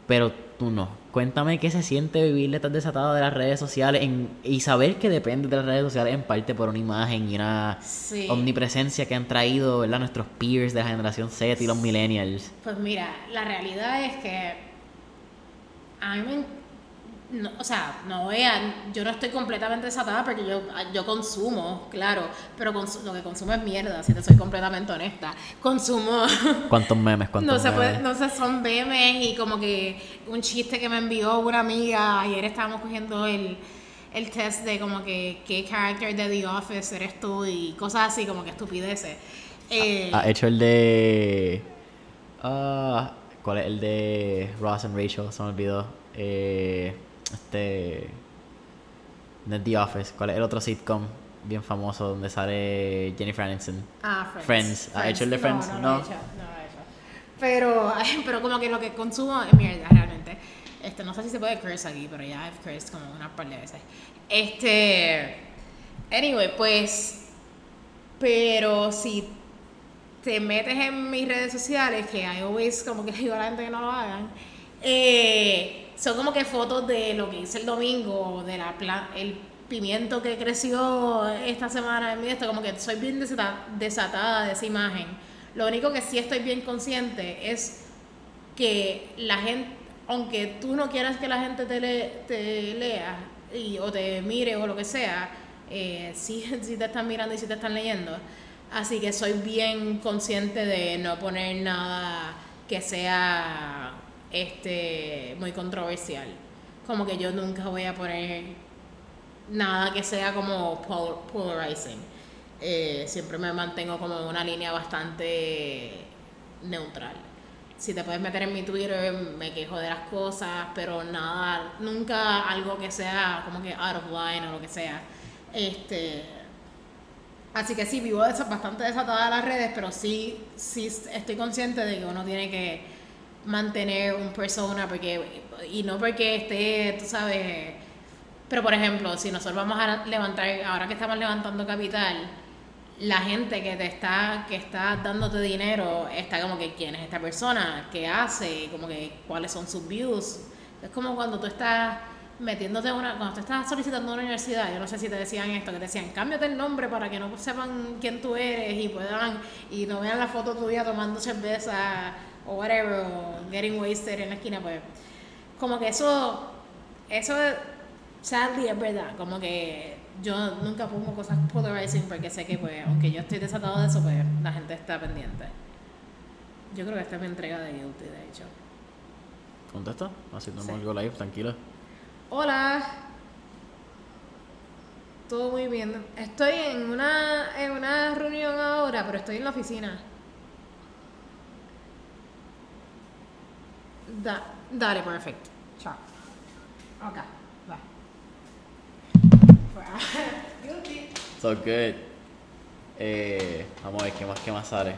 pero tú no. Cuéntame qué se siente vivir detrás desatada de las redes sociales en- y saber que depende de las redes sociales en parte por una imagen y una Sí. omnipresencia que han traído ¿verdad? nuestros peers de la generación Z y los millennials. Pues mira, la realidad es que a mí me... no, o sea, no vean, yo no estoy completamente desatada porque yo, yo consumo, claro, pero lo que consumo es mierda, si te soy completamente honesta. Consumo... ¿Cuántos memes? ¿Cuántos No se puede, memes? no sé, son memes y como que un chiste que me envió una amiga. Ayer estábamos cogiendo el, el test de como que qué character de The Office eres tú y cosas así, como que estupideces. Eh, Ha hecho el de... ah, ¿Cuál es el de Ross and Rachel? Se me olvidó. Eh, este... No es The Office. ¿Cuál es el otro sitcom bien famoso donde sale Jennifer Aniston? Ah, Friends. Friends. ¿Ha hecho el de Friends? No, no, No. he hecho, no he hecho. Pero, pero como que lo que consumo es mierda, realmente. Este, no sé si se puede curse aquí, pero ya I've cursed como unas par de veces. Este, anyway, pues, pero si te metes en mis redes sociales, que I always como que digo a la gente que no lo hagan, eh, son como que fotos de lo que hice el domingo, de la pla- el pimiento que creció esta semana en mi esto, como que soy bien desata- desatada de esa imagen. Lo único que sí estoy bien consciente es que la gente, aunque tú no quieras que la gente te, le- te lea y, o te mire o lo que sea, eh, sí, sí te están mirando y sí te están leyendo. Así que soy bien consciente de no poner nada que sea este muy controversial. Como que yo nunca voy a poner nada que sea como pol- polarizing. Eh, siempre me mantengo como una línea bastante neutral. Si te puedes meter en mi Twitter, me quejo de las cosas, pero nada, nunca algo que sea como que out of line o lo que sea. Este, así que sí, vivo bastante desatada de las redes, pero sí, sí estoy consciente de que uno tiene que mantener un persona, porque, y no porque esté, tú sabes, pero por ejemplo, si nosotros vamos a levantar, ahora que estamos levantando capital, la gente que te está, que está dándote dinero, está como que quién es esta persona, qué hace, como que cuáles son sus views. Es como cuando tú estás metiéndote una, cuando tú estás solicitando una universidad, yo no sé si te decían esto, que te decían, cámbiate el nombre para que no sepan quién tú eres y puedan, y no vean la foto tuya tomando cerveza o whatever, o getting wasted en la esquina, pues como que eso, eso sadly es verdad, como que yo nunca pongo cosas polarizing porque sé que pues, aunque yo estoy desatado de eso, pues la gente está pendiente. Yo creo que esta es mi entrega de Guilty, de hecho. ¿Contesta? Haciendo Sí. algo live, tranquila. Hola. Todo muy bien. Estoy en una, en una reunión ahora, pero estoy en la oficina. Da, dale, perfecto. Chao. Ok, bye. Guilty. So good. Eh, vamos a ver qué más, qué más sale.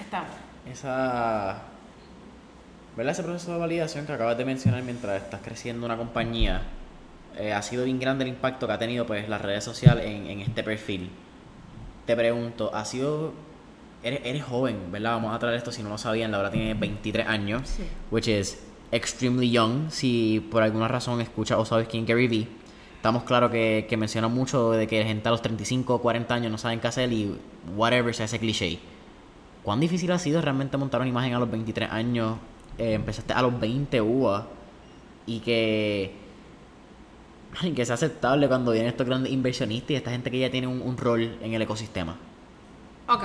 Estamos. Esa. ¿Verdad? Ese proceso de validación que acabas de mencionar mientras estás creciendo una compañía. eh, ha sido bien grande el impacto que ha tenido pues las redes sociales en, en este perfil. Te pregunto, ha sido. Eres, eres joven, ¿verdad? Vamos a traer esto si no lo sabían, la verdad tiene 23 años. Sí. Which is extremely young. Si por alguna razón escuchas o sabes quién es Gary Vee. Estamos claros que, que menciona mucho de que gente a los 35 o 40 años no saben qué hacer y whatever se hace cliché. ¿Cuán difícil ha sido realmente montar una imagen a los 23 años? Eh, empezaste a los 20 UA y que, y que sea aceptable cuando vienen estos grandes inversionistas y esta gente que ya tiene un, un rol en el ecosistema. Ok.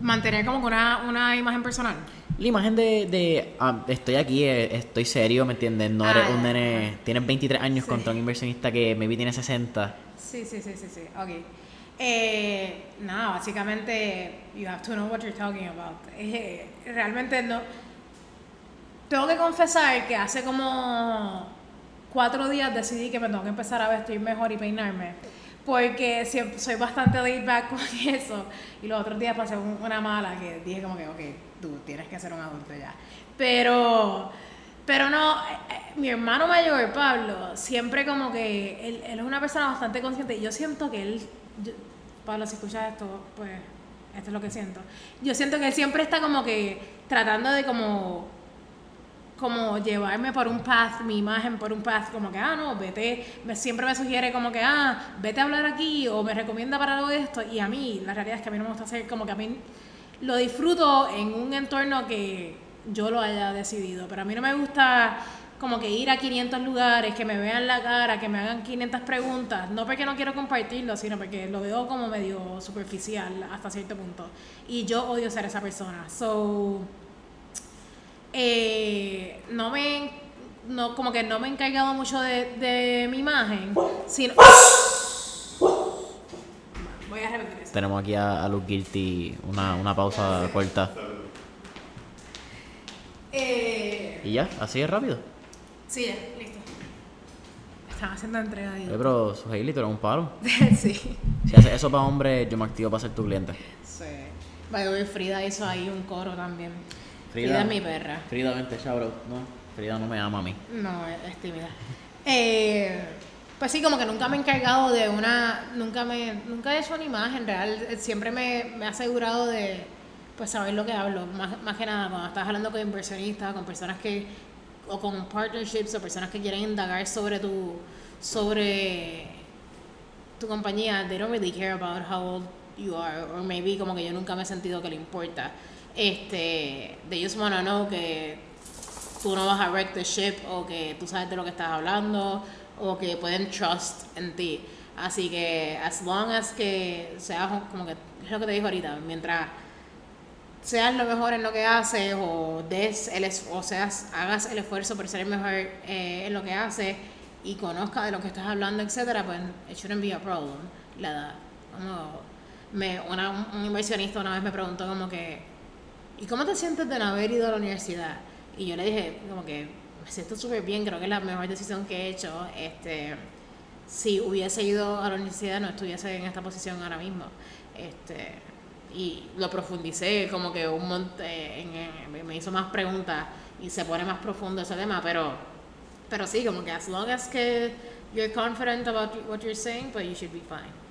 Mantener como una, una imagen personal. La imagen de, de ah, estoy aquí, eh, estoy serio, ¿me entiendes? No eres Ah, un nene, tienes 23 años Sí. contra un inversionista que maybe tiene 60. Sí, sí, sí, sí, sí. Ok. Eh, nada, básicamente, you have to know what you're talking about. Eh, realmente no. Tengo que confesar que hace como cuatro días decidí que me tengo que empezar a vestir mejor y peinarme. Porque siempre, soy bastante laid back con eso. Y los otros días pasé un- una mala que dije como que, ok, tú tienes que ser un adulto ya. Pero, pero no, eh, eh, mi hermano mayor, Pablo, siempre como que él, él es una persona bastante consciente. Y yo siento que él, yo- Pablo, si escuchas esto, pues esto es lo que siento. Yo siento que él siempre está como que tratando de como como llevarme por un path, mi imagen por un path, como que, ah, no, vete, me, siempre me sugiere como que, ah, vete a hablar aquí o me recomienda para algo de esto. Y a mí, la realidad es que a mí no me gusta hacer, como que a mí lo disfruto en un entorno que yo lo haya decidido, pero a mí no me gusta como que ir a 500 lugares, que me vean la cara, que me hagan 500 preguntas, no porque no quiero compartirlo, sino porque lo veo como medio superficial hasta cierto punto. Y yo odio ser esa persona. So, eh, no me no como que no me he encargado mucho de, de mi imagen sino voy a repetir eso Tenemos aquí a, a Luke Guilty una, una pausa corta. eh, Y ya, así es rápido. sí ya listo están haciendo entrega Oye, pero su Hailey, tú eres un palo. sí Si haces eso para hombres, yo me activo para ser tu cliente. sí By Frida hizo ahí un coro también Frida es mi perra. Frida, vente, shout No, Frida no me ama a mí. No, es, tímida. Eh, pues sí, como que nunca me he encargado de una, nunca me, nunca he hecho una imagen real, siempre me, me he asegurado de, pues saber lo que hablo, más, más que nada cuando estás hablando con inversionistas, con personas que, o con partnerships, o personas que quieren indagar sobre tu, sobre tu compañía, they don't really care about how old you are, or maybe como que yo nunca me he sentido que le importa. Este, they just wanna know que tú no vas a wreck the ship, o que tú sabes de lo que estás hablando, o que pueden trust en ti. Así que, as long as que seas como que, es lo que te dijo ahorita, mientras seas lo mejor en lo que haces o des el o seas hagas el esfuerzo por ser el mejor eh, en lo que haces y conozca de lo que estás hablando etcétera pues it shouldn't be a problem la edad como me una, un inversionista una vez me preguntó como que ¿y cómo te sientes de no haber ido a la universidad? y yo le dije como que me siento súper bien creo que es la mejor decisión que he hecho este si hubiese ido a la universidad no estuviese en esta posición ahora mismo este y lo profundicé como que un monte, en, me hizo más preguntas y se pone más profundo ese tema, pero, pero sí, como que as long as que you're confident about what you're saying, pues you should be fine.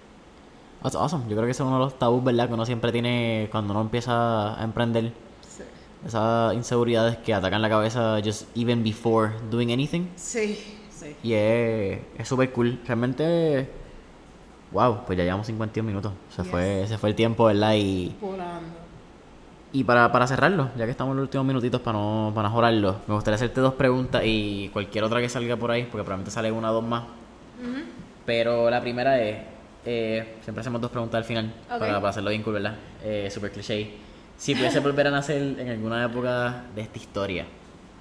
That's awesome. Yo creo que ese es uno de los tabús, ¿verdad? Que uno siempre tiene cuando uno empieza a emprender. Sí. Esas inseguridades que atacan la cabeza just even before doing anything. Sí, sí. Y es súper cool. Realmente Wow, pues ya llevamos 51 minutos. Se, fue, se fue el tiempo, ¿verdad? Y, y para, para cerrarlo, ya que estamos en los últimos minutitos para no, para jorarlo, me gustaría hacerte dos preguntas y cualquier otra que salga por ahí, porque probablemente sale una o dos más. Pero la primera es, eh, siempre hacemos dos preguntas al final, para, para, hacerlo bien cool, ¿verdad? Eh, super cliché. Si pudiese volver a nacer en alguna época de esta historia,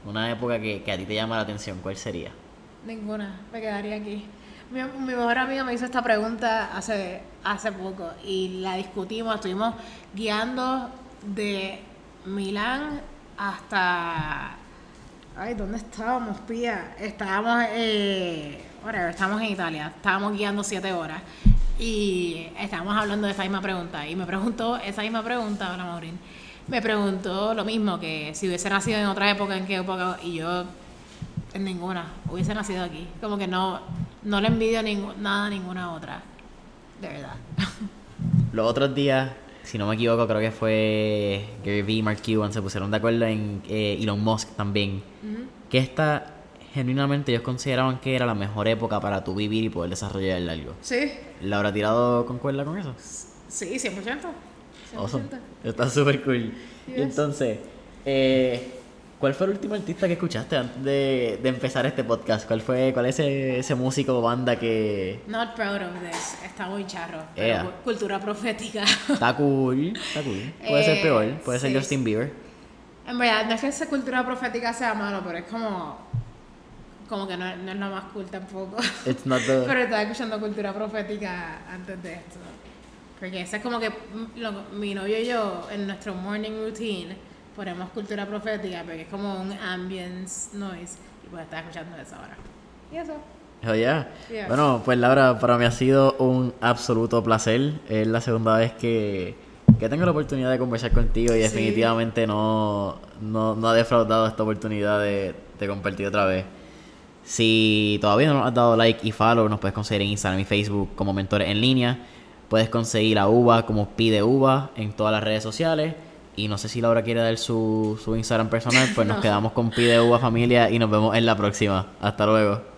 una época que, que a ti te llama la atención, ¿cuál sería? Ninguna, me quedaría aquí. Mi, mejor amiga me hizo esta pregunta hace, hace poco y la discutimos, estuvimos guiando de Milán hasta... Ay, ¿dónde estábamos, Pía? Estábamos, eh, estábamos en Italia, estábamos guiando siete horas y estábamos hablando de esa misma pregunta y me preguntó esa misma pregunta, hola Maurín, me preguntó lo mismo, que si hubiese nacido en otra época, en qué época, y yo en ninguna, hubiese nacido aquí, como que no no le envidio nada a ninguna otra. De verdad. Los otros días, si no me equivoco, creo que fue Gary Vee y Mark Cuban se pusieron de acuerdo en eh, Elon Musk también. Que esta, genuinamente, ellos consideraban que era la mejor época para tu vivir y poder desarrollar algo. Sí. ¿La habrá tirado con cuerda con eso? Sí, 100%. 100%. Está súper cool. Y entonces, eh, ¿Cuál fue el último artista que escuchaste antes de, de empezar este podcast? ¿Cuál fue cuál es ese, ese, músico o banda que...? Not proud of this. Está muy charro. cultura profética. Está cool. Está cool. Puede ser peor. Puede ser Justin Bieber. En verdad, no es que esa cultura profética sea malo, pero es como... Como que no, no es lo más cool tampoco. It's not the... pero estaba escuchando cultura profética antes de esto. Porque ese es como que lo, mi novio y yo, en nuestro morning routine ponemos cultura profética porque es como un ambience noise y pues estar escuchando eso ahora. Y eso. Oh, yeah. Bueno, pues Laura, para mí ha sido un absoluto placer. Es la segunda vez que, que tengo la oportunidad de conversar contigo y definitivamente no, no, no, ha defraudado esta oportunidad de, de compartir otra vez. Si todavía no nos has dado like y follow, nos puedes conseguir en Instagram y Facebook como mentores en línea. Puedes conseguir a Uva como Pide Uva en todas las redes sociales. Y no sé si Laura quiere dar su, su Instagram personal, pues nos quedamos con Pide Uva Familia y nos vemos en la próxima. Hasta luego.